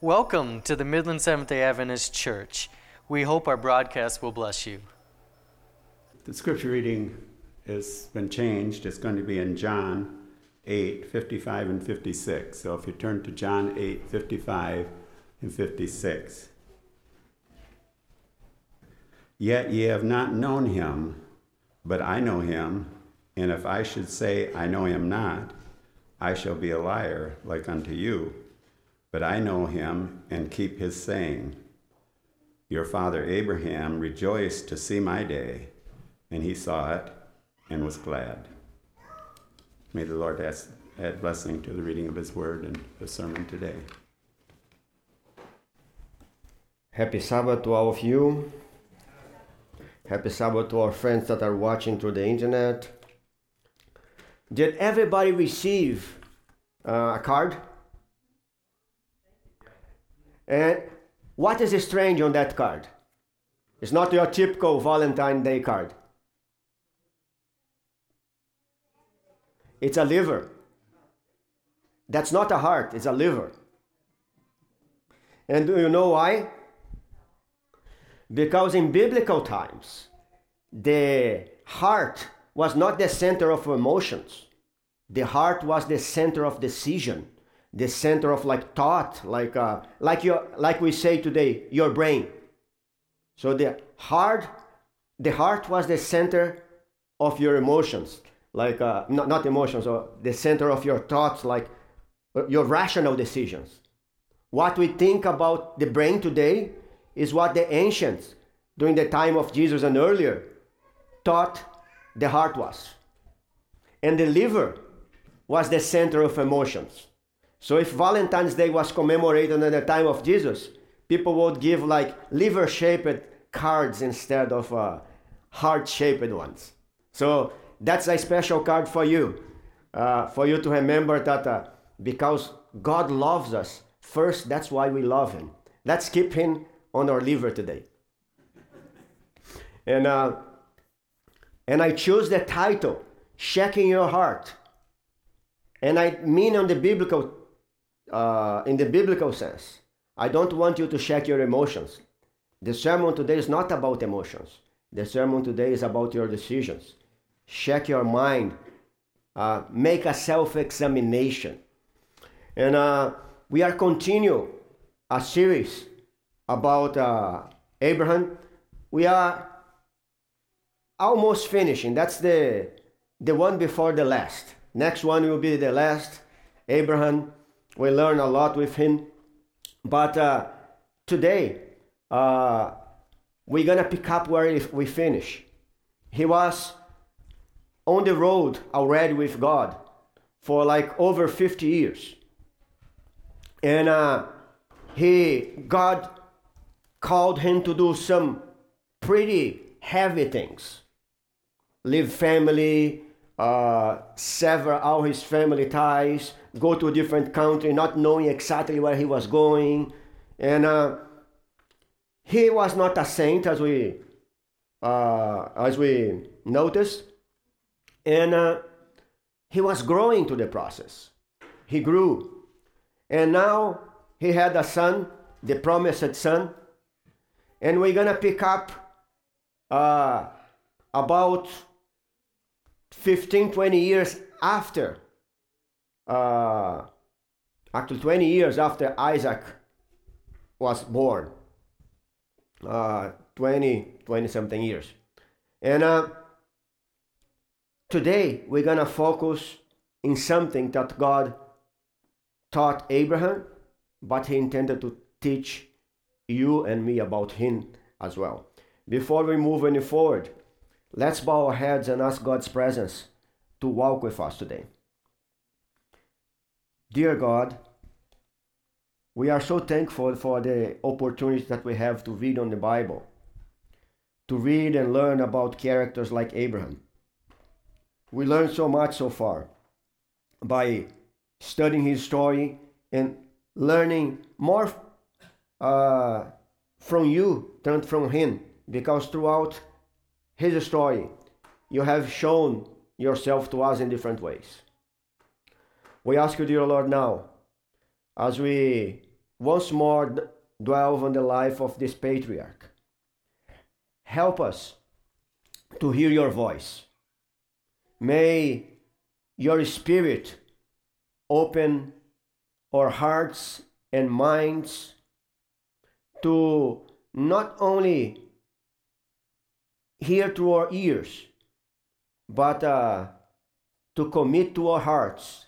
Welcome to the Midland Seventh day Adventist Church. We hope our broadcast will bless you. The scripture reading has been changed. It's going to be in John 8 55 and 56. So if you turn to John 8 55 and 56. Yet ye have not known him, but I know him, and if I should say I know him not, I shall be a liar like unto you. But I know him and keep his saying. Your father Abraham rejoiced to see my day, and he saw it and was glad. May the Lord add blessing to the reading of his word and the sermon today. Happy Sabbath to all of you. Happy Sabbath to our friends that are watching through the internet. Did everybody receive uh, a card? And what is strange on that card? It's not your typical Valentine Day card. It's a liver. That's not a heart, it's a liver. And do you know why? Because in biblical times, the heart was not the center of emotions. The heart was the center of decision, the center of like thought, like uh, like your like we say today, your brain. So the heart, the heart was the center of your emotions, like uh, not not emotions, or the center of your thoughts, like uh, your rational decisions. What we think about the brain today is what the ancients, during the time of Jesus and earlier, thought the heart was. And the liver was the center of emotions. So if Valentine's Day was commemorated in the time of Jesus, people would give like liver shaped cards instead of uh, heart shaped ones. So that's a special card for you, uh, for you to remember that uh, because God loves us, first, that's why we love Him. Let's keep Him on our liver today. And, uh, and I choose the title, Checking Your Heart. And I mean on the biblical, uh, in the biblical sense. I don't want you to check your emotions. The sermon today is not about emotions. The sermon today is about your decisions. Check your mind. Uh, make a self-examination. And uh, we are continue a series about uh, Abraham, we are almost finishing. That's the the one before the last. Next one will be the last. Abraham, we learn a lot with him. But uh, today, uh, we're gonna pick up where we finish. He was on the road already with God for like over 50 years. And uh, he, God called him to do some pretty heavy things leave family, uh, sever all his family ties, go to a different country, not knowing exactly where he was going. And uh, he was not a saint, as we, uh, as we noticed. And uh, he was growing to the process. He grew. And now he had a son, the promised son, and we're gonna pick up uh, about 15 20 years after uh, actually 20 years after isaac was born uh, 20 20 something years and uh, today we're gonna focus in something that god taught abraham but he intended to teach you and me about Him as well. Before we move any forward, let's bow our heads and ask God's presence to walk with us today. Dear God, we are so thankful for the opportunity that we have to read on the Bible, to read and learn about characters like Abraham. We learned so much so far by studying his story and learning more uh, from you than from him, because throughout his story, you have shown yourself to us in different ways. We ask you, dear Lord, now, as we once more dwell on the life of this patriarch. Help us to hear your voice. May your spirit open our hearts and minds to not only hear through our ears, but uh, to commit to our hearts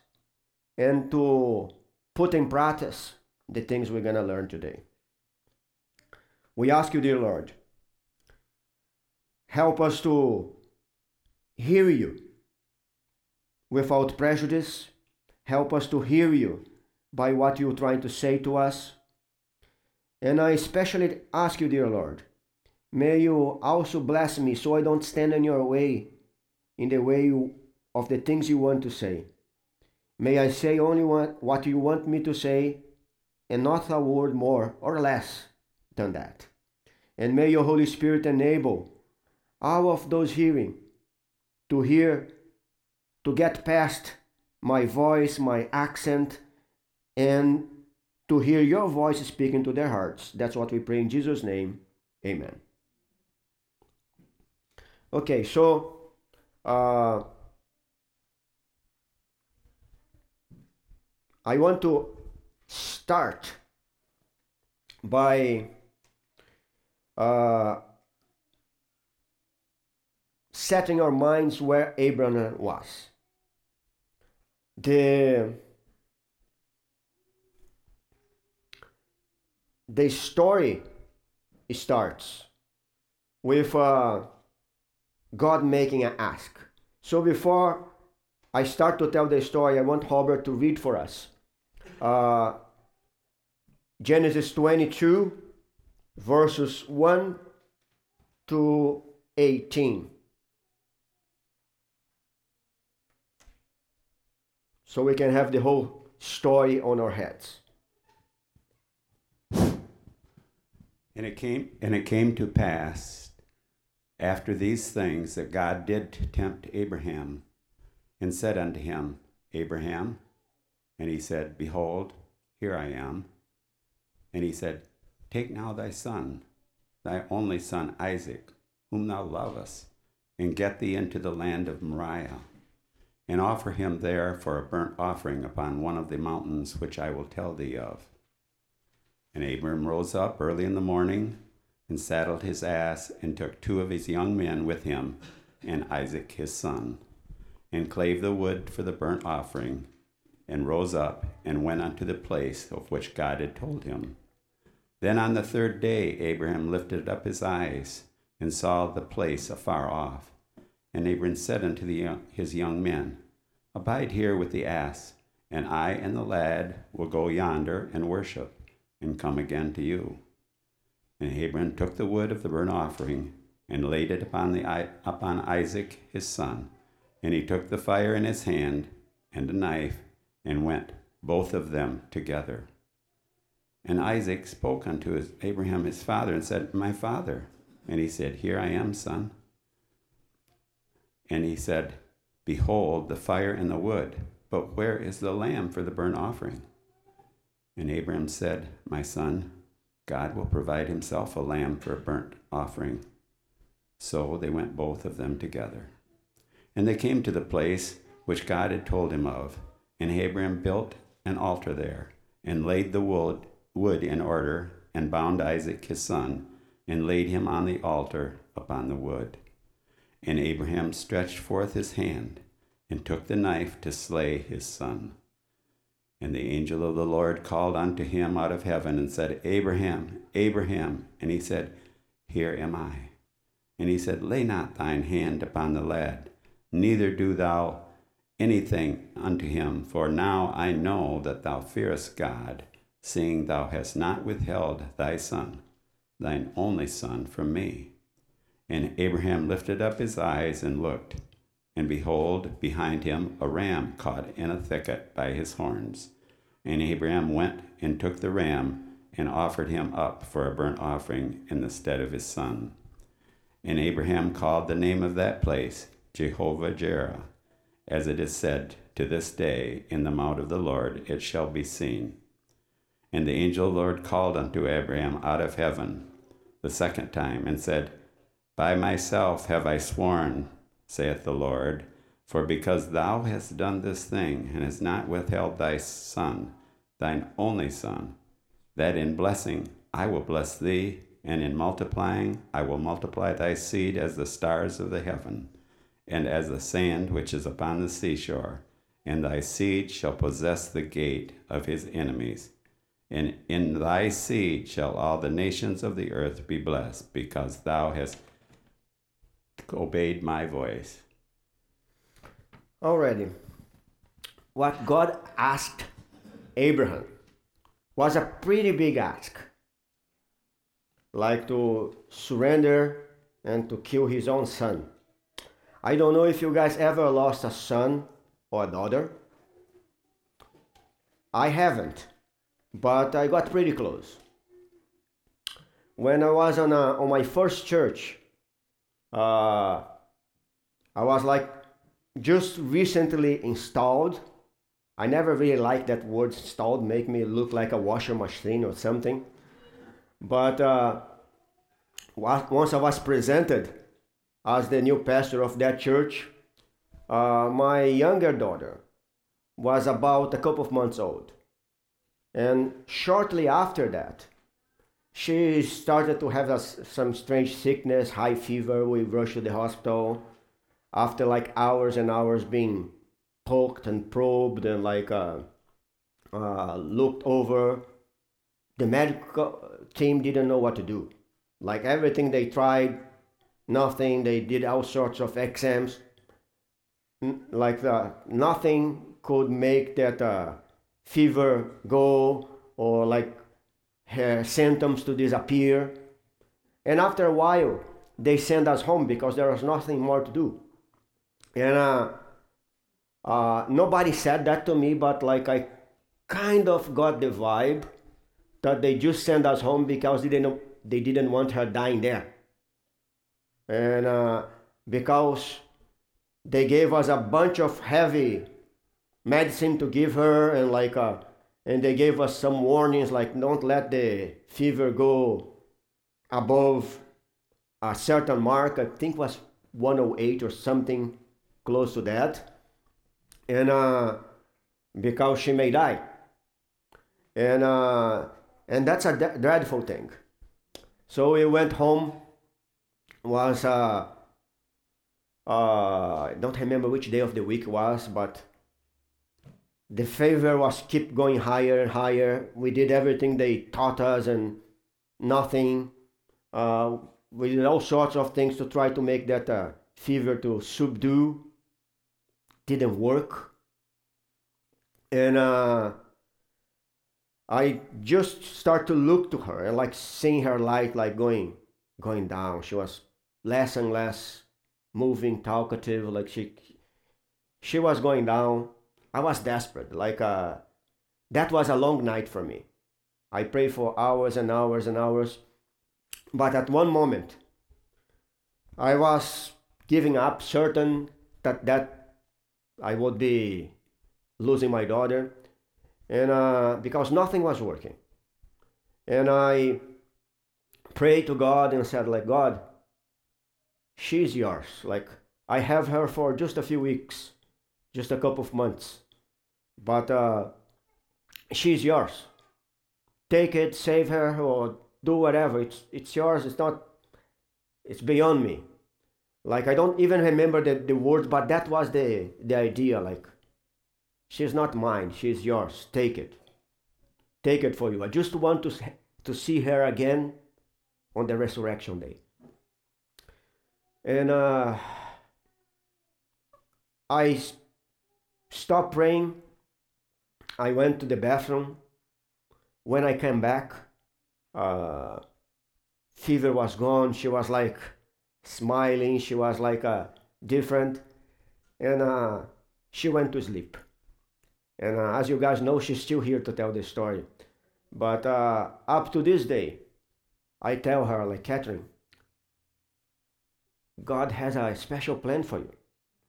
and to put in practice the things we're going to learn today. We ask you, dear Lord, help us to hear you without prejudice. Help us to hear you by what you're trying to say to us. And I especially ask you, dear Lord, may you also bless me so I don't stand in your way, in the way you, of the things you want to say. May I say only what you want me to say and not a word more or less than that. And may your Holy Spirit enable all of those hearing to hear, to get past my voice, my accent, and to hear your voice speaking to their hearts. That's what we pray in Jesus' name. Amen. Okay, so uh, I want to start by uh, setting our minds where Abraham was. The the story starts with uh, God making an ask. So before I start to tell the story, I want Robert to read for us uh, Genesis 22, verses 1 to 18. So we can have the whole story on our heads. And it came and it came to pass after these things that God did tempt Abraham and said unto him, Abraham, and he said, Behold, here I am. And he said, Take now thy son, thy only son Isaac, whom thou lovest, and get thee into the land of Moriah, and offer him there for a burnt offering upon one of the mountains which I will tell thee of. And Abram rose up early in the morning, and saddled his ass, and took two of his young men with him, and Isaac his son, and clave the wood for the burnt offering and rose up and went unto the place of which God had told him. Then on the third day Abraham lifted up his eyes and saw the place afar off. And Abraham said unto the, his young men, Abide here with the ass, and I and the lad will go yonder and worship, and come again to you. And Abraham took the wood of the burnt offering, and laid it upon, the, upon Isaac his son. And he took the fire in his hand, and a knife, and went, both of them together. And Isaac spoke unto his, Abraham his father and said, My father. And he said, Here I am, son. And he said, Behold the fire and the wood, but where is the lamb for the burnt offering? And Abraham said, My son, God will provide himself a lamb for a burnt offering. So they went both of them together. And they came to the place which God had told him of. And Abraham built an altar there, and laid the wood, in order, and bound Isaac his son, and laid him on the altar upon the wood. And Abraham stretched forth his hand, and took the knife to slay his son. And the angel of the Lord called unto him out of heaven, and said, Abraham, Abraham. And he said, Here am I. And he said, Lay not thine hand upon the lad, neither do thou anything unto him, for now I know that thou fearest God, seeing thou hast not withheld thy son, thine only son, from me. And Abraham lifted up his eyes and looked, and behold, behind him a ram caught in a thicket by his horns. And Abraham went and took the ram and offered him up for a burnt offering in the stead of his son. And Abraham called the name of that place Jehovah Jireh as it is said, To this day, in the mount of the Lord it shall be seen. And the angel of the Lord called unto Abraham out of heaven the second time, and said, By myself have I sworn, saith the Lord, for because thou hast done this thing, and hast not withheld thy son, thine only son, that in blessing I will bless thee, and in multiplying I will multiply thy seed as the stars of the heaven, and as the sand which is upon the seashore, and thy seed shall possess the gate of his enemies. And in thy seed shall all the nations of the earth be blessed, because thou hast obeyed my voice. Already, what God asked Abraham was a pretty big ask. Like to surrender and to kill his own son. I don't know if you guys ever lost a son or a daughter. I haven't, but I got pretty close. When I was on, a, on my first church, uh, I was like just recently installed. I never really liked that word installed, make me look like a washer machine or something. But uh, once I was presented as the new pastor of that church, uh, my younger daughter was about a couple of months old. And shortly after that, she started to have a, some strange sickness, high fever. We rushed to the hospital after like hours and hours being poked and probed and like uh, uh, looked over. The medical team didn't know what to do. Like everything they tried, nothing. They did all sorts of exams. Like the, nothing could make that uh, fever go or like her symptoms to disappear. And after a while, they sent us home because there was nothing more to do. And uh, uh, nobody said that to me, but like I kind of got the vibe that they just sent us home because they didn't they didn't want her dying there, and uh, because they gave us a bunch of heavy medicine to give her, and like uh, and they gave us some warnings like don't let the fever go above a certain mark. I think was 108 or something close to that, and uh, because she may die, and uh, and that's a dreadful thing. So we went home. Was uh, uh, I don't remember which day of the week was, but the fever was keep going higher and higher. We did everything they taught us and nothing. Uh, we did all sorts of things to try to make that uh, fever to subdue didn't work. And uh, I just start to look to her and like seeing her light like going going down. She was less and less moving, talkative, like she she was going down. I was desperate. Like uh that was a long night for me. I prayed for hours and hours and hours. But at one moment I was giving up certain that that I would be losing my daughter, and uh, because nothing was working, and I prayed to God and said, like God, she's yours. Like I have her for just a few weeks, just a couple of months, but uh, she's yours. Take it, save her, or do whatever. It's it's yours. It's not. It's beyond me like i don't even remember the, the words but that was the the idea like she's not mine she's yours take it take it for you i just want to to see her again on the resurrection day and uh i stopped praying i went to the bathroom when i came back uh fever was gone she was like smiling. She was like uh, different, and uh, she went to sleep. And uh, as you guys know, she's still here to tell the story. But uh, up to this day, I tell her like Catherine, God has a special plan for you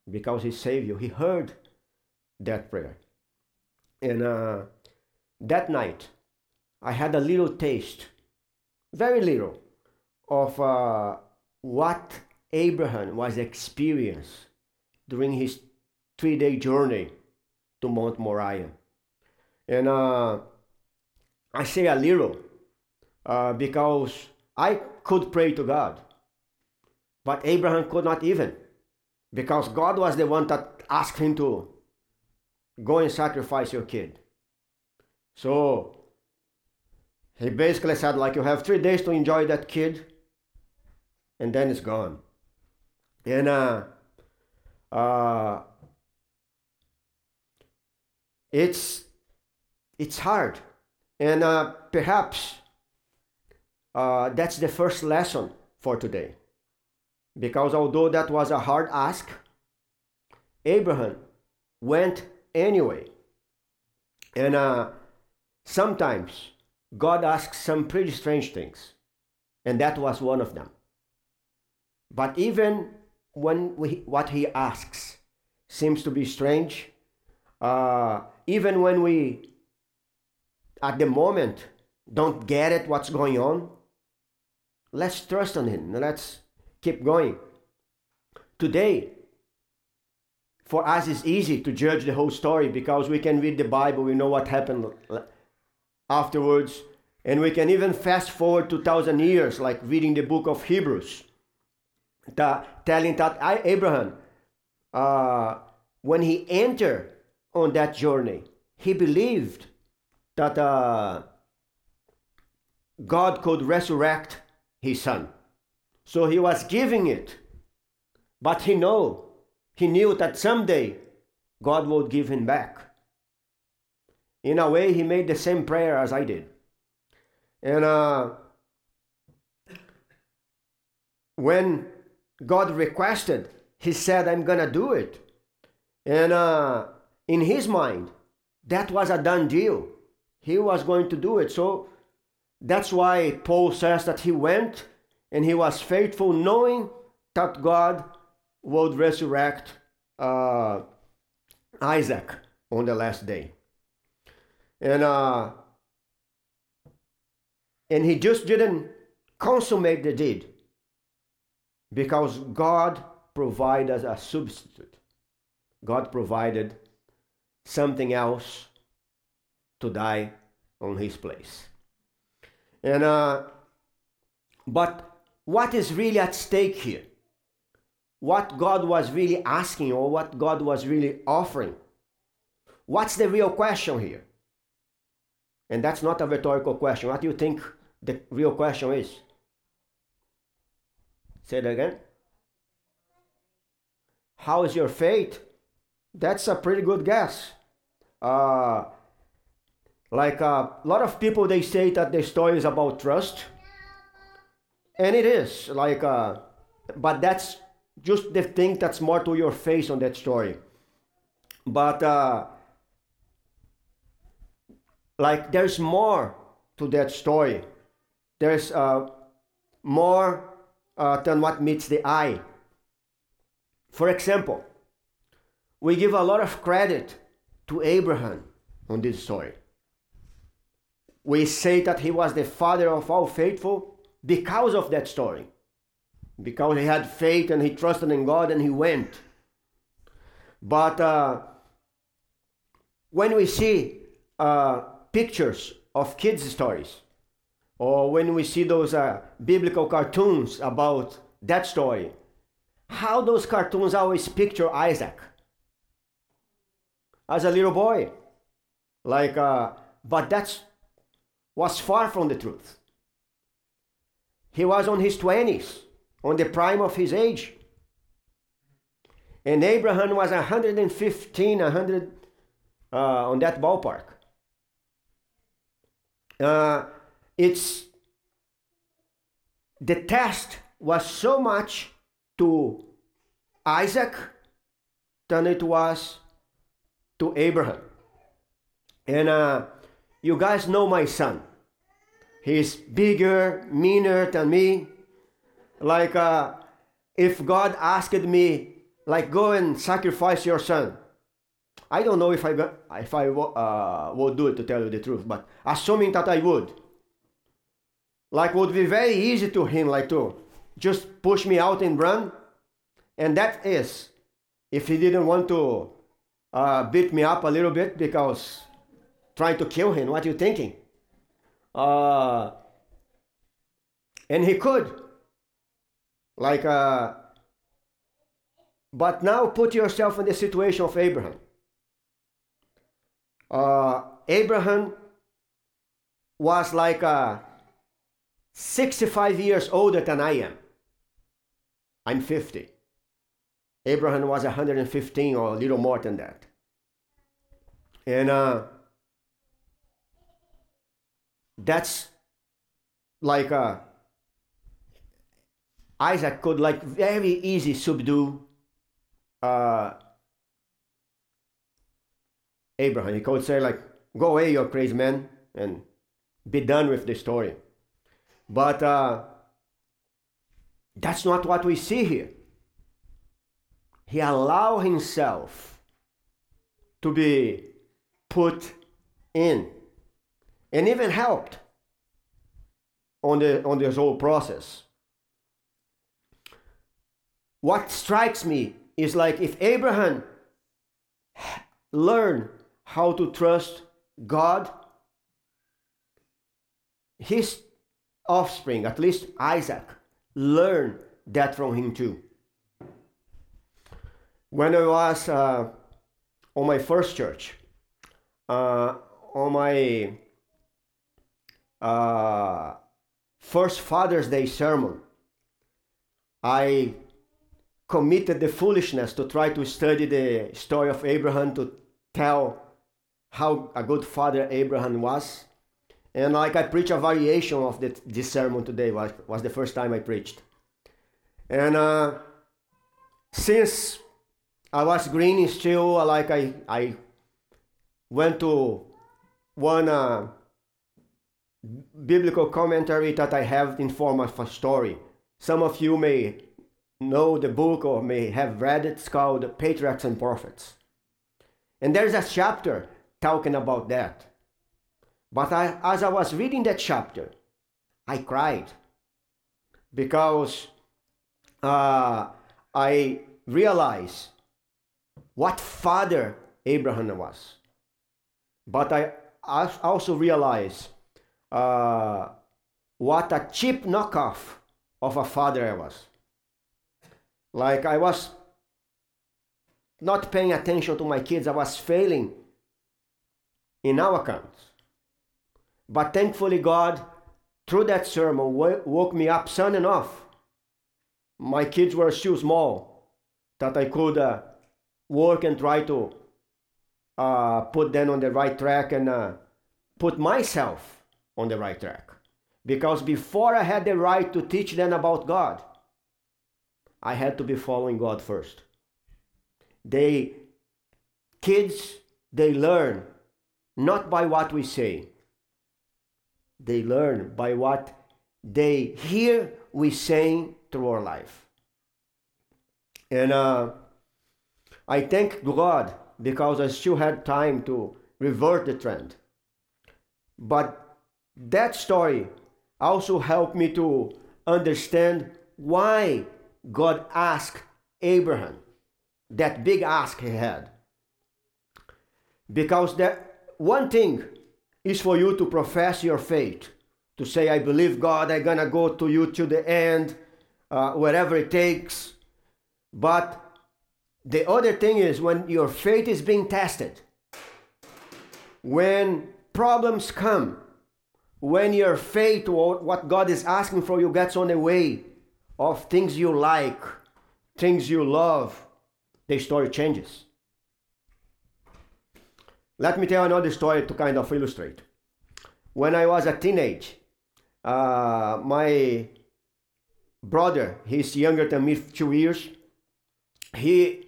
because He saved you. He heard that prayer, and uh, that night, I had a little taste, very little, of uh, what Abraham was experiencing during his three day journey to Mount Moriah. And uh, I say a little uh, because I could pray to God, but Abraham could not even because God was the one that asked him to go and sacrifice your kid. So he basically said, like, you have three days to enjoy that kid, and then it's gone. And uh, uh, it's it's hard, and uh, perhaps uh, that's the first lesson for today. Because although that was a hard ask, Abraham went anyway. And uh, sometimes God asks some pretty strange things, and that was one of them. But even when we, what he asks seems to be strange, uh, even when we, at the moment, don't get it, what's going on, let's trust on him. Let's keep going. Today, for us, it's easy to judge the whole story because we can read the Bible, we know what happened afterwards, and we can even fast forward 2,000 years, like reading the book of Hebrews, that, telling that I, Abraham, uh, when he entered on that journey, he believed that uh, God could resurrect his son. So he was giving it. But he know, he knew that someday God would give him back. In a way, he made the same prayer as I did. And uh, when God requested, he said, I'm going to do it. And uh, in his mind, that was a done deal. He was going to do it. So that's why Paul says that he went and he was faithful, knowing that God would resurrect uh, Isaac on the last day. And uh, and he just didn't consummate the deed because God provided a substitute. God provided something else to die on his place. And uh, but what is really at stake here? What God was really asking or what God was really offering? What's the real question here? And that's not a rhetorical question. What do you think the real question is? Say it again. How is your faith? That's a pretty good guess. Uh, like uh, a lot of people, they say that the story is about trust and it is like uh but that's just the thing that's more to your face on that story. But uh like there's more to that story. There's uh more uh, than what meets the eye. For example we give a lot of credit to abraham on this story. We say that he was the father of all faithful because of that story. Because he had faith and he trusted in God and he went. But uh, when we see uh, pictures of kids' stories, or when we see those uh, biblical cartoons about that story, how those cartoons always picture Isaac as a little boy. Like, uh, but that's was far from the truth. He was on his 20s, on the prime of his age. And Abraham was 115, 100 uh, on that ballpark. Uh, it's the test was so much to Isaac than it was to Abraham. And uh, you guys know my son. He's bigger, meaner than me. Like uh, if God asked me, like, go and sacrifice your son, I don't know if I if I uh, would do it to tell you the truth, but assuming that I would, like would be very easy to him, like to just push me out and run, and that is if he didn't want to uh, beat me up a little bit because trying to kill him. What are you thinking? Uh, and he could, like, uh, but now put yourself in the situation of Abraham. Uh, Abraham was like uh, 65 years older than I am. I'm 50. Abraham was 115 or a little more than that. And uh, that's like uh, Isaac could like very easy subdue uh, Abraham. He could say like, "Go away, you crazy man," and be done with the story. But uh, that's not what we see here. He allowed himself to be put in, and even helped on the on this whole process. What strikes me is like if Abraham learned how to trust God, his offspring, at least Isaac, learned that from him too. When I was uh, on my first church, uh, on my uh, first Father's Day sermon, I committed the foolishness to try to study the story of Abraham to tell how a good father Abraham was. And like I preach a variation of the, this sermon today, was, was the first time I preached. And uh, since I was green still, like I, I went to one uh, biblical commentary that I have in form of a story. Some of you may know the book or may have read it. It's called Patriarchs and Prophets. And there's a chapter talking about that. But I, as I was reading that chapter, I cried because uh, I realized what father Abraham was. But I also realized uh, what a cheap knockoff of a father I was. Like I was not paying attention to my kids, I was failing in our accounts. But thankfully, God, through that sermon, woke me up soon enough. My kids were still small that I could uh, work and try to uh, put them on the right track and uh, put myself on the right track. Because before I had the right to teach them about God, I had to be following God first. They, kids, they learn not by what we say, they learn by what they hear we saying through our life. And uh, I thank God because I still had time to revert the trend. But that story also helped me to understand why God asked Abraham that big ask he had. Because that one thing is for you to profess your faith, to say, I believe God, I'm gonna go to you to the end, uh, whatever it takes. But the other thing is when your faith is being tested, when problems come, when your faith what God is asking for you gets on the way of things you like, things you love, the story changes. Let me tell another story to kind of illustrate. When I was a teenage, uh, my brother, he's younger than me two years, he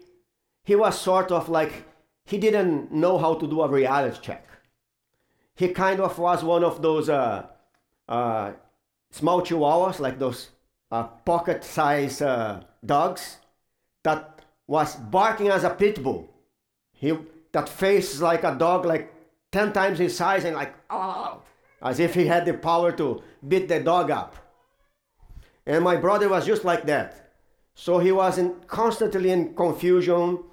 he was sort of like he didn't know how to do a reality check. He kind of was one of those uh, uh, small chihuahuas, like those pocket-sized uh, dogs, that was barking as a pit bull. He that face like a dog, like 10 times his size, and like, oh, as if he had the power to beat the dog up. And my brother was just like that. So he was in, constantly in confusion,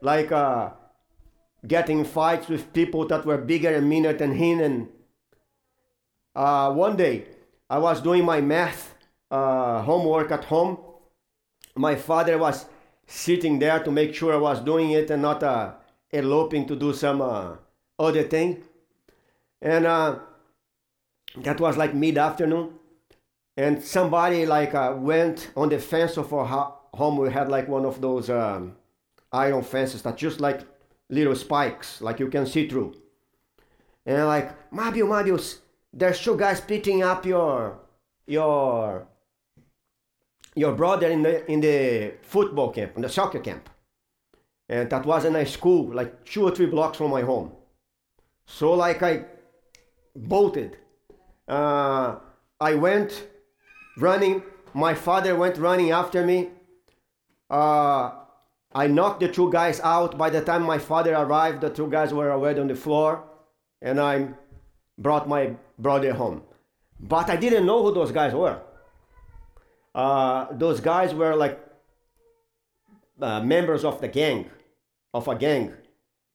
like uh, getting fights with people that were bigger and meaner than him. And uh, one day, I was doing my math uh, homework at home. My father was sitting there to make sure I was doing it and not uh, eloping to do some uh, other thing. And uh, that was like mid afternoon. And somebody like uh, went on the fence of our ho- home. We had like one of those um, iron fences that just like little spikes, like you can see through. And like, Mabio, Mabio, there's two guys picking up your your your brother in the in the football camp, in the soccer camp. And that was in a school, like two or three blocks from my home. So like I bolted. Uh, I went running. My father went running after me. Uh, I knocked the two guys out. By the time my father arrived, the two guys were already on the floor, and I brought my brother home. But I didn't know who those guys were. Uh, those guys were like uh, members of the gang, of a gang.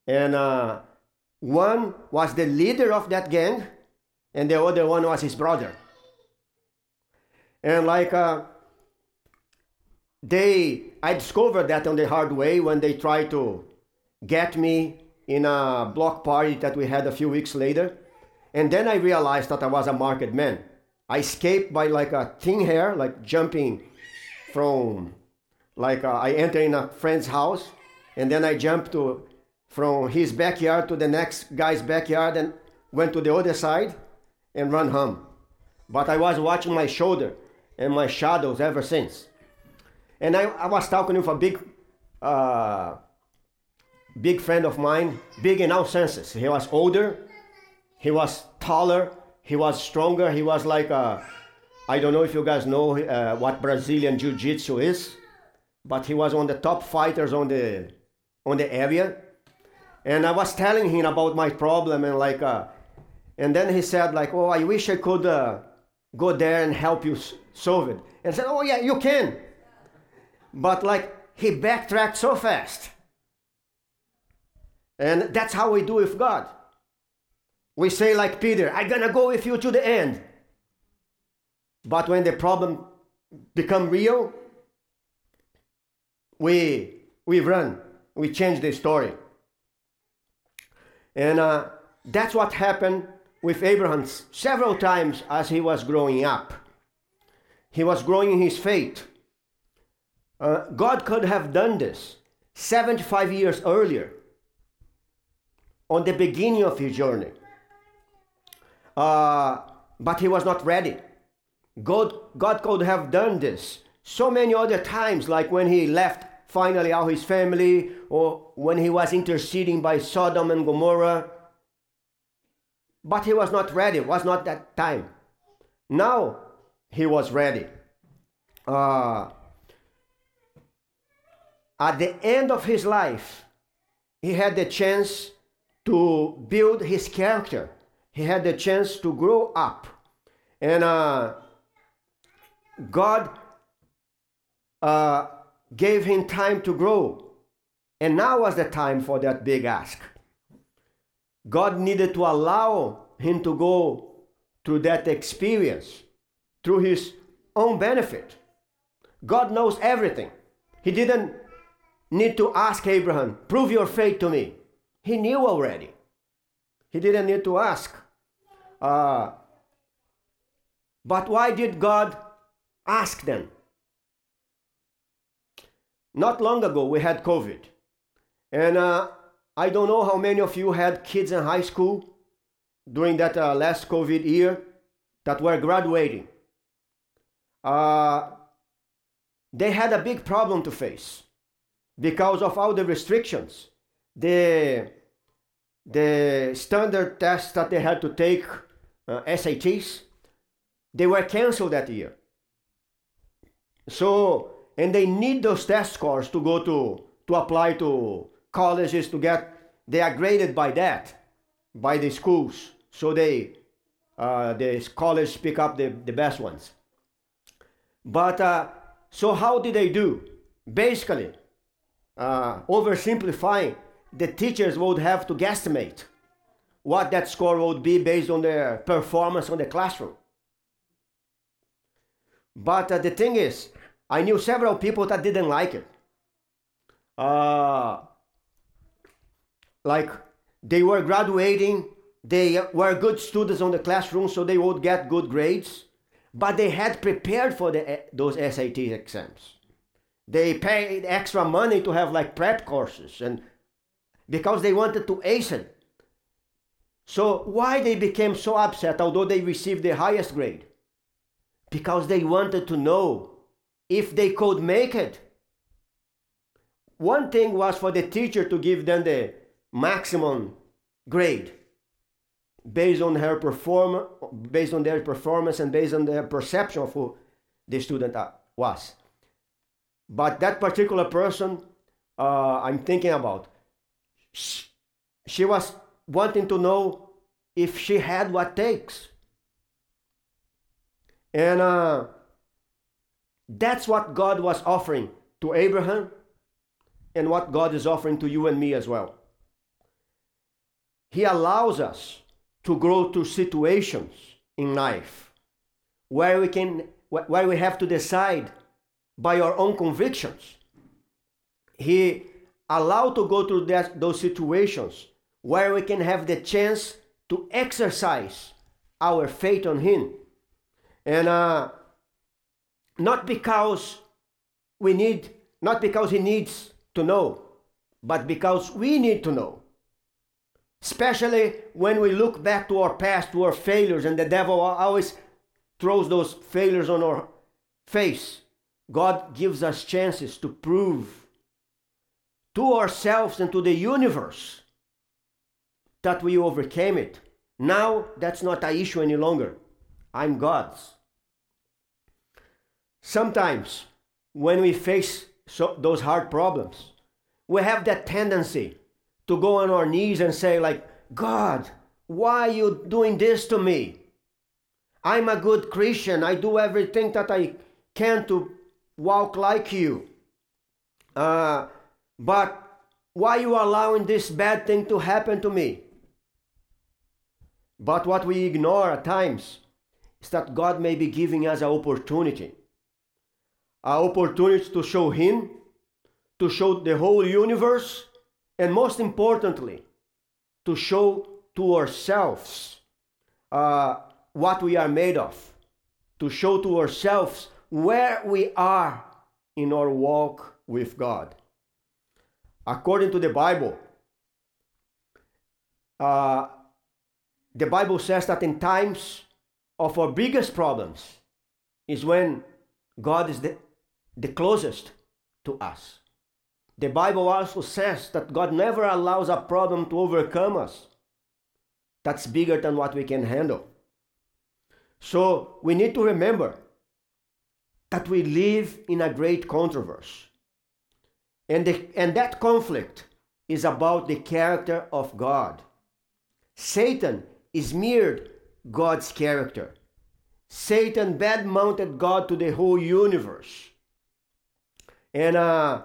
And uh, one was the leader of that gang, and the other one was his brother. And like uh, they, I discovered that on the hard way when they tried to get me in a block party that we had a few weeks later. And then I realized that I was a market man. I escaped by like a thin hair, like jumping from, like uh, I entered in a friend's house, and then I jumped to from his backyard to the next guy's backyard and went to the other side and run home. But I was watching my shoulder and my shadows ever since. And I, I was talking with a big, uh, big friend of mine, big in all senses. He was older, he was taller, he was stronger. He was like a, I don't know if you guys know uh, what Brazilian Jiu Jitsu is, but he was one of the top fighters on the, on the area. And I was telling him about my problem and like, uh, and then he said like, oh, I wish I could uh, go there and help you solve it. And I said, oh yeah, you can. But like he backtracked so fast. And that's how we do with God. We say like Peter, I'm gonna go with you to the end. But when the problem become real, we we run, we change the story. And uh, that's what happened with Abraham several times as he was growing up. He was growing in his faith. Uh, God could have done this 75 years earlier, on the beginning of his journey. Uh, but he was not ready. God, God could have done this so many other times, like when he left finally out his family, or when he was interceding by Sodom and Gomorrah. But he was not ready, was not that time. Now he was ready. Uh, at the end of his life, he had the chance to build his character. He had the chance to grow up. And uh, God uh, gave him time to grow. And now was the time for that big ask. God needed to allow him to go through that experience through his own benefit. God knows everything. He didn't need to ask Abraham, prove your faith to me. He knew already. He didn't need to ask. Uh, but why did God ask them? Not long ago, we had COVID. And uh, I don't know how many of you had kids in high school during that uh, last COVID year that were graduating. Uh, they had a big problem to face because of all the restrictions. The, the standard tests that they had to take, uh, SATs, they were canceled that year. So, and they need those test scores to go to, to apply to colleges to get they are graded by that, by the schools. So they, uh, the scholars pick up the, the best ones. But uh, so how did they do? Basically, uh, oversimplifying, the teachers would have to guesstimate what that score would be based on their performance on the classroom. But uh, the thing is, I knew several people that didn't like it. Uh, like they were graduating, they were good students on the classroom, so they would get good grades, but they had prepared for the, those SAT exams. They paid extra money to have like prep courses and because they wanted to ace it. So why they became so upset although they received the highest grade? Because they wanted to know if they could make it. One thing was for the teacher to give them the maximum grade based on her perform based on their performance and based on their perception of who the student was. But that particular person uh, I'm thinking about, she, she was wanting to know if she had what takes. And uh, that's what God was offering to Abraham and what God is offering to you and me as well. He allows us to grow through situations in life where we can where we have to decide by our own convictions. He allowed to go through that, those situations where we can have the chance to exercise our faith on Him. And uh, not because we need, not because He needs to know, but because we need to know. Especially when we look back to our past, to our failures, and the devil always throws those failures on our face. God gives us chances to prove to ourselves and to the universe that we overcame it. Now that's not an issue any longer. I'm God's. Sometimes when we face so, those hard problems, we have that tendency to go on our knees and say like, God, why are you doing this to me? I'm a good Christian. I do everything that I can to walk like you. Uh, but why are you allowing this bad thing to happen to me? But what we ignore at times is that God may be giving us an opportunity. An opportunity to show Him, to show the whole universe, and most importantly, to show to ourselves uh, what we are made of, to show to ourselves where we are in our walk with God. According to the Bible, uh, the Bible says that in times of our biggest problems is when God is the, the closest to us. The Bible also says that God never allows a problem to overcome us that's bigger than what we can handle. So we need to remember that we live in a great controversy. And, the, and that conflict is about the character of God. Satan is mirrored God's character. Satan bad mounted God to the whole universe. And uh,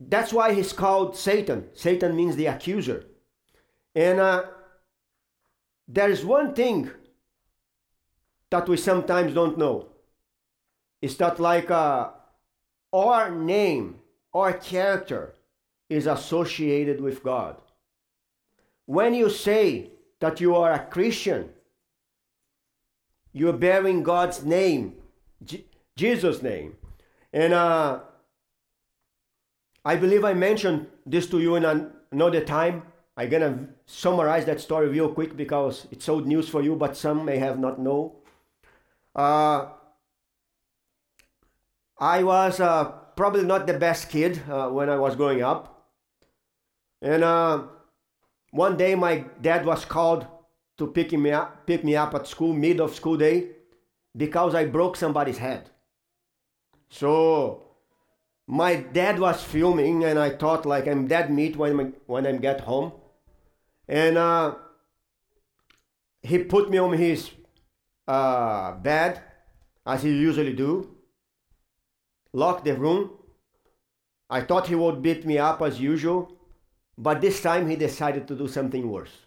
that's why he's called Satan. Satan means the accuser. And uh, there is one thing that we sometimes don't know. It's that like uh, our name, our character is associated with God. When you say that you are a Christian, you're bearing God's name, J- Jesus' name. And uh, I believe I mentioned this to you in another time. I'm gonna summarize that story real quick because it's old news for you, but some may have not know. Uh, I was uh, probably not the best kid uh, when I was growing up. And uh, one day my dad was called to pick me up, pick me up at school, mid of school day, because I broke somebody's head. So my dad was filming, and I thought like I'm dead meat when I, when I get home, and uh, he put me on his uh, bed as he usually do. Locked the room. I thought he would beat me up as usual, but this time he decided to do something worse.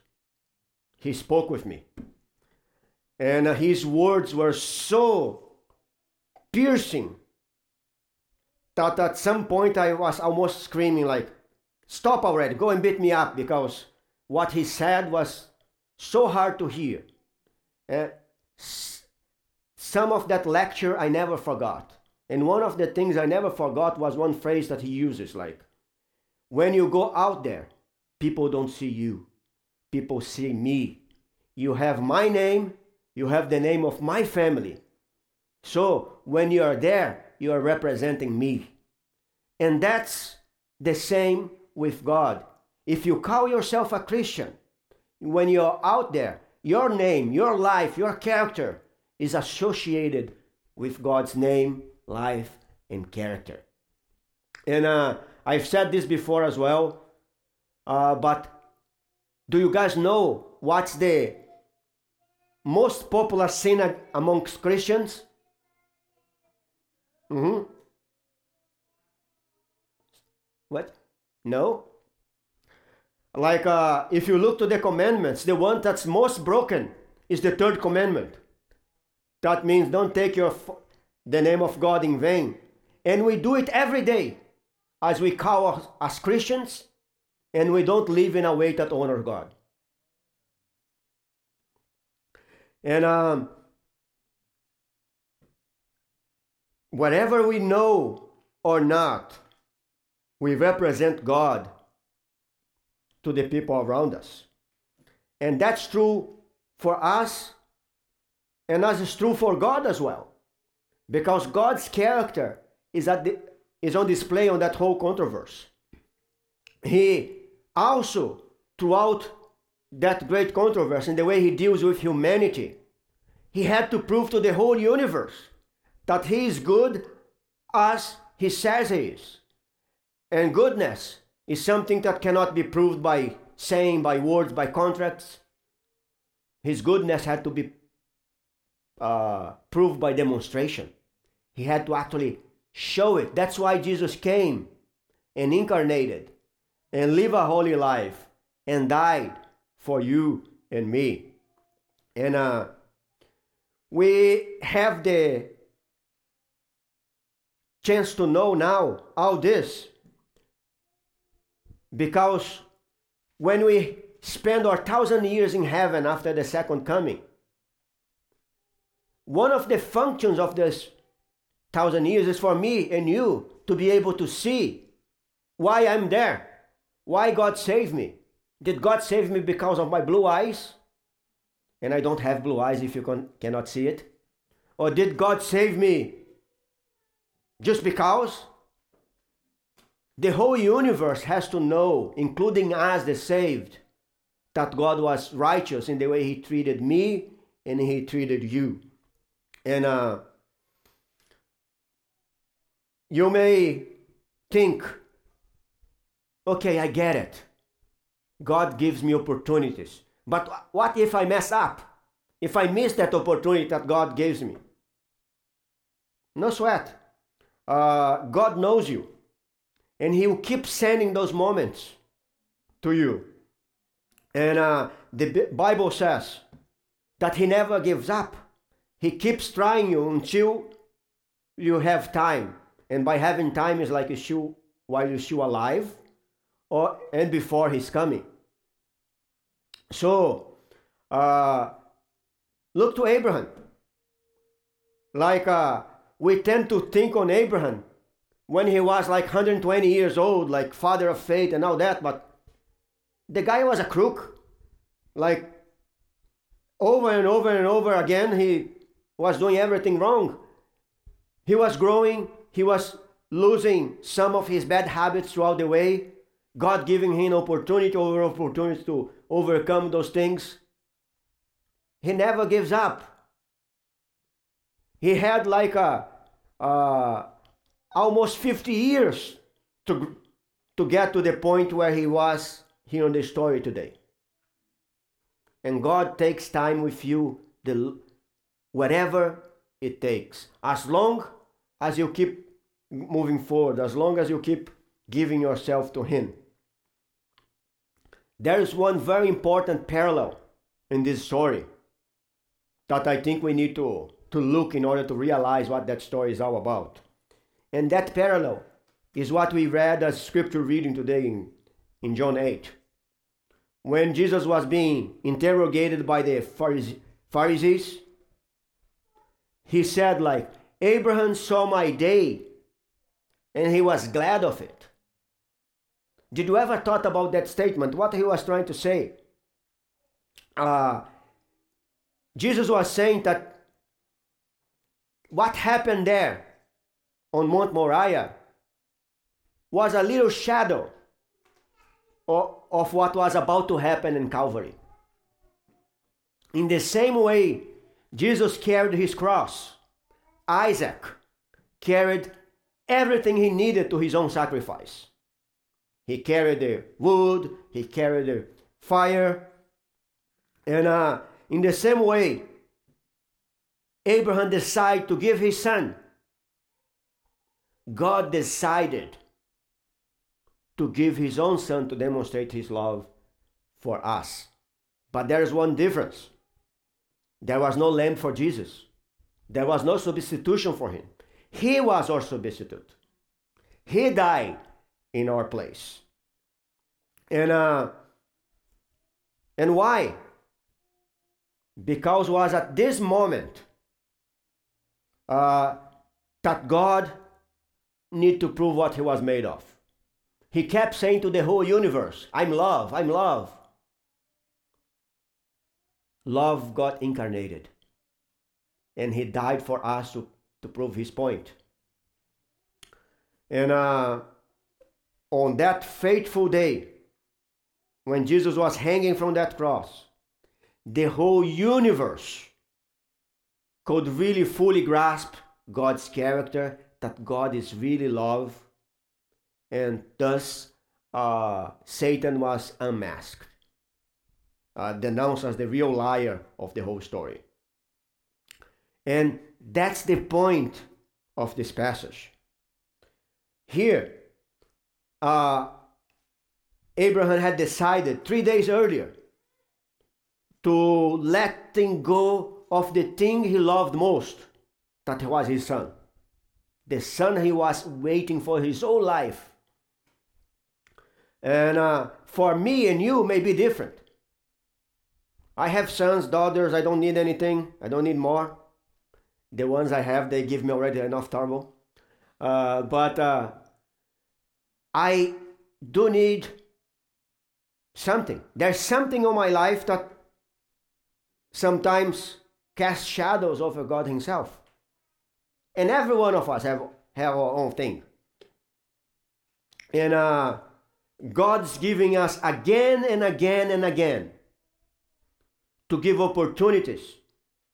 He spoke with me, and uh, his words were so piercing that at some point I was almost screaming like, "Stop already! Go and beat me up!" Because what he said was so hard to hear. And some of that lecture I never forgot. And one of the things I never forgot was one phrase that he uses like, when you go out there, people don't see you, people see me. You have my name, you have the name of my family. So when you are there, you are representing me. And that's the same with God. If you call yourself a Christian, when you're out there, your name, your life, your character is associated with God's name, life, and character. And uh, I've said this before as well, uh, but do you guys know what's the most popular sin amongst Christians? Mm-hmm. What? No? Like, uh, if you look to the commandments, the one that's most broken is the third commandment. That means don't take your the name of God in vain. And we do it every day as we call us as Christians, and we don't live in a way that honors God. And um, whatever we know or not, we represent God to the people around us. And that's true for us, and is true for God as well. Because God's character is, at the, is on display on that whole controversy. He also, throughout that great controversy, and the way he deals with humanity, he had to prove to the whole universe that he is good as he says he is. And goodness is something that cannot be proved by saying, by words, by contracts. His goodness had to be uh, proved by demonstration. He had to actually show it. That's why Jesus came and incarnated and lived a holy life and died for you and me. And uh, we have the chance to know now all this because when we spend our thousand years in heaven after the second coming, one of the functions of this thousand years is for me and you to be able to see why I'm there, why God saved me. Did God save me because of my blue eyes? And I don't have blue eyes if you can, cannot see it. Or did God save me just because? The whole universe has to know, including us, the saved, that God was righteous in the way He treated me and He treated you. And uh, you may think, okay, I get it. God gives me opportunities. But what if I mess up? If I miss that opportunity that God gives me? No sweat. Uh, God knows you. And He will keep sending those moments to you. And uh, the Bible says that He never gives up. He keeps trying you until you have time. And by having time is like a shoe while you're still alive or and before He's coming. So, uh, look to Abraham. Like uh, we tend to think on Abraham when he was like 120 years old, like father of faith and all that, but the guy was a crook. Like over and over and over again, he was doing everything wrong. He was growing, he was losing some of his bad habits throughout the way. God giving him opportunity over opportunity to overcome those things. He never gives up. He had like a, a almost 50 years to, to get to the point where he was here in the story today. And God takes time with you, the, whatever it takes. As long as you keep moving forward, as long as you keep giving yourself to Him. There is one very important parallel in this story that I think we need to, to look in order to realize what that story is all about. And that parallel is what we read as scripture reading today in, in John 8. When Jesus was being interrogated by the Pharisees, he said, like, Abraham saw my day and he was glad of it. Did you ever thought about that statement? What he was trying to say? Uh, Jesus was saying that what happened there on Mount Moriah was a little shadow of, of what was about to happen in Calvary. In the same way, Jesus carried his cross. Isaac carried everything he needed to his own sacrifice. He carried the wood, he carried the fire. And uh, in the same way, Abraham decided to give his son. God decided to give his own son to demonstrate his love for us. But there is one difference there was no lamb for Jesus, there was no substitution for him. He was our substitute. He died in our place. And uh, and why? Because was at this moment uh, that God need to prove what he was made of. He kept saying to the whole universe, I'm love, I'm love. Love got incarnated. And he died for us to to prove his point. And uh, on that fateful day, when Jesus was hanging from that cross, the whole universe could really fully grasp God's character, that God is really love, and thus uh, Satan was unmasked, uh, denounced as the real liar of the whole story. And that's the point of this passage. Here, uh, Abraham had decided three days earlier to letting go of the thing he loved most, that was his son. The son he was waiting for his whole life. And uh, for me and you may be different. I have sons, daughters, I don't need anything, I don't need more. The ones I have, they give me already enough turbo. Uh, but uh, I do need something. There's something in my life that sometimes casts shadows over God Himself. And every one of us have, have our own thing. And uh, God's giving us again and again and again to give opportunities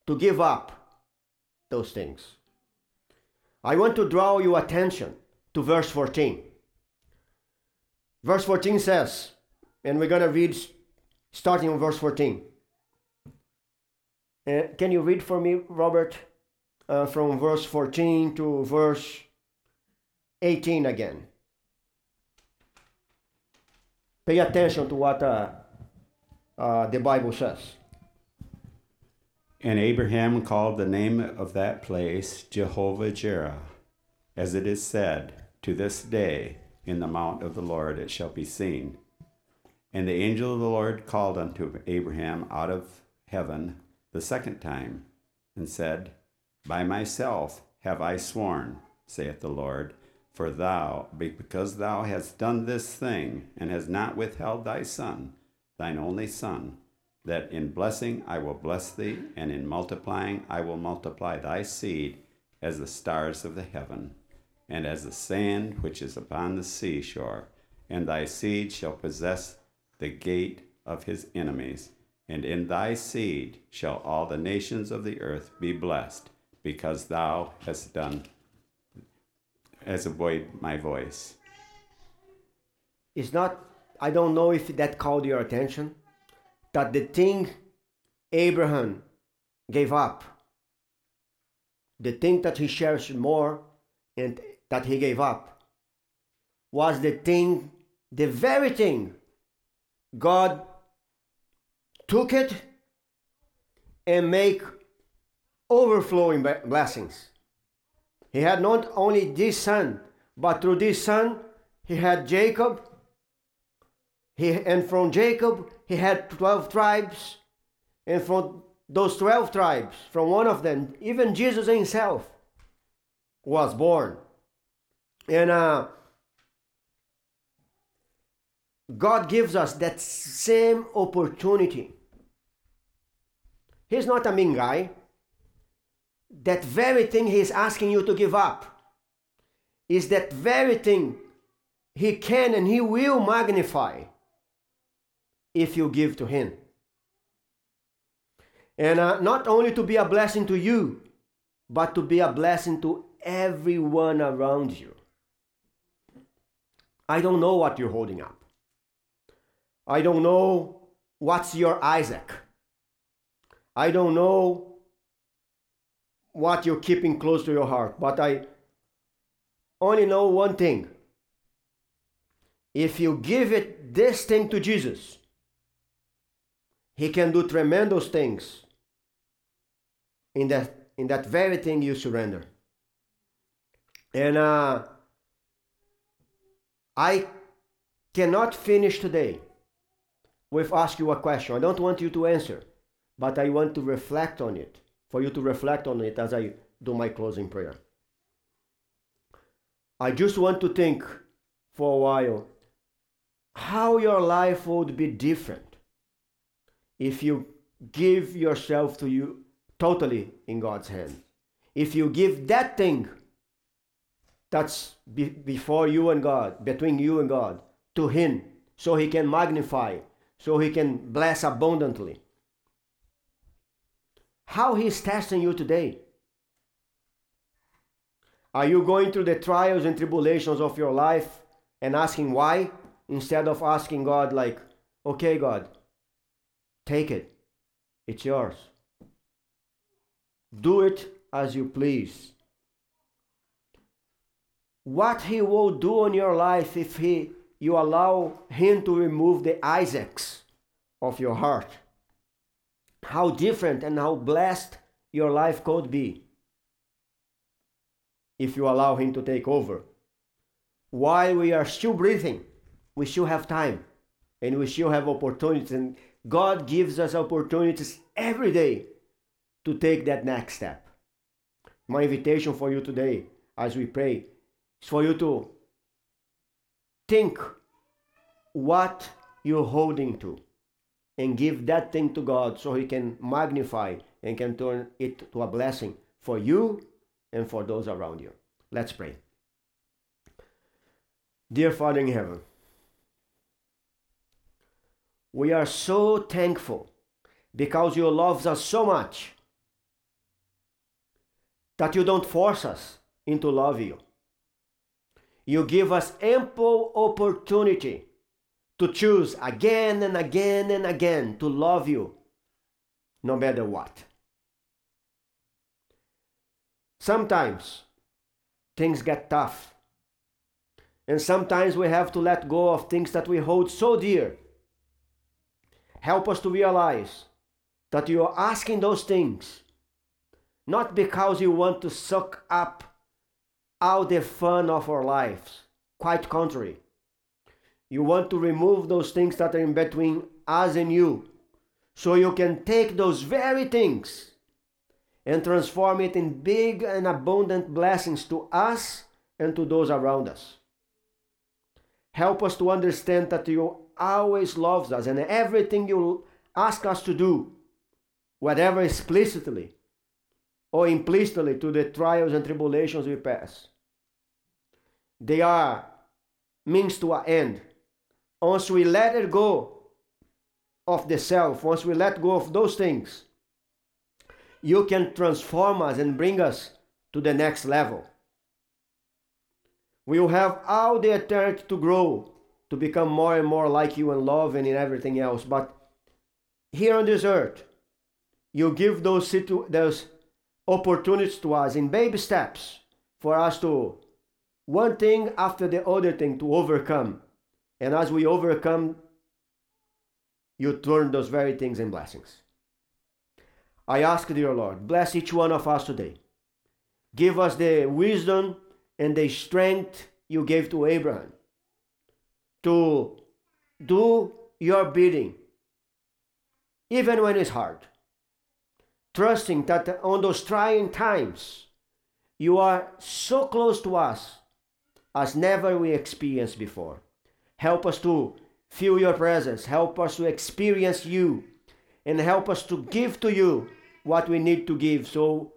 to give up those things. I want to draw your attention to verse 14. Verse 14 says, and we're going to read starting on verse 14. Uh, can you read for me, Robert, uh, from verse 14 to verse 18 again? Pay attention to what uh, uh the Bible says. And Abraham called the name of that place Jehovah Jireh, as it is said, To this day in the mount of the Lord it shall be seen. And the angel of the Lord called unto Abraham out of heaven the second time, and said, By myself have I sworn, saith the Lord, for thou, because thou hast done this thing, and hast not withheld thy son, thine only son, that in blessing I will bless thee, and in multiplying I will multiply thy seed as the stars of the heaven, and as the sand which is upon the seashore. And thy seed shall possess the gate of his enemies. And in thy seed shall all the nations of the earth be blessed, because thou hast done has avoided my voice. It's not, I don't know if that called your attention, that the thing Abraham gave up, the thing that he cherished more and that he gave up, was the thing, the very thing God took it and make overflowing blessings. He had not only this son, but through this son, he had Jacob. He, and from Jacob, he had 12 tribes. And from those 12 tribes, from one of them, even Jesus himself was born. And uh, God gives us that same opportunity. He's not a mean guy. That very thing He's asking you to give up is that very thing He can and He will magnify if you give to Him. And uh, not only to be a blessing to you, but to be a blessing to everyone around you. I don't know what you're holding up. I don't know what's your Isaac. I don't know what you're keeping close to your heart, but I only know one thing. If you give it this thing to Jesus, He can do tremendous things in that in that very thing you surrender. And uh, I cannot finish today with ask you a question. I don't want you to answer, but I want to reflect on it, for you to reflect on it as I do my closing prayer. I just want to think for a while how your life would be different if you give yourself to you totally in God's hand. If you give that thing that's be- before you and God, between you and God, to Him, so He can magnify, so He can bless abundantly. How He's testing you today. Are you going through the trials and tribulations of your life and asking why instead of asking God, like, okay, God, take it, it's yours. Do it as you please. What He will do in your life if He you allow Him to remove the Isaacs of your heart. How different and how blessed your life could be if you allow Him to take over. While we are still breathing, we still have time and we still have opportunities, and God gives us opportunities every day to take that next step. My invitation for you today, as we pray, is for you to think what you're holding to and give that thing to God so He can magnify and can turn it to a blessing for you and for those around you. Let's pray. Dear Father in heaven, we are so thankful because you love us so much that you don't force us into love you. You give us ample opportunity to choose again and again and again to love you no matter what. Sometimes things get tough. And sometimes we have to let go of things that we hold so dear. Help us to realize that you are asking those things not because you want to suck up all the fun of our lives. Quite contrary. You want to remove those things that are in between us and you so you can take those very things and transform it in big and abundant blessings to us and to those around us. Help us to understand that you always loves us and everything you ask us to do, whatever explicitly or implicitly to the trials and tribulations we pass, they are means to an end. Once we let it go of the self, once we let go of those things, you can transform us and bring us to the next level. We will have all the eternity to grow, to become more and more like you in love and in everything else. But here on this earth, you give those, situ- those opportunities to us in baby steps for us to one thing after the other thing to overcome. And as we overcome, you turn those very things in blessings. I ask, dear Lord, bless each one of us today. Give us the wisdom and the strength you gave to Abraham to do your bidding, even when it's hard. Trusting that on those trying times, you are so close to us as never we experienced before. Help us to feel your presence, help us to experience you, and help us to give to you what we need to give so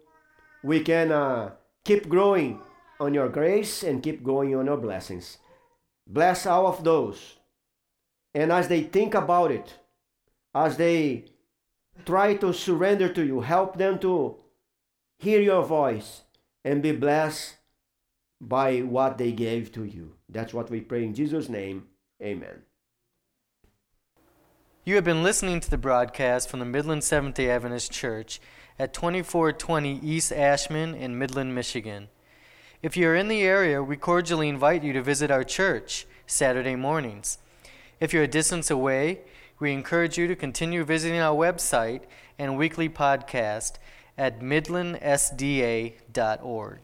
we can uh, keep growing on your grace and keep growing on your blessings. Bless all of those. And as they think about it, as they try to surrender to you, help them to hear your voice and be blessed by what they gave to you. That's what we pray in Jesus' name. Amen. You have been listening to the broadcast from the Midland Seventh day Adventist Church at 2420 East Ashman in Midland, Michigan. If you are in the area, we cordially invite you to visit our church Saturday mornings. If you're a distance away, we encourage you to continue visiting our website and weekly podcast at midlandsda.org.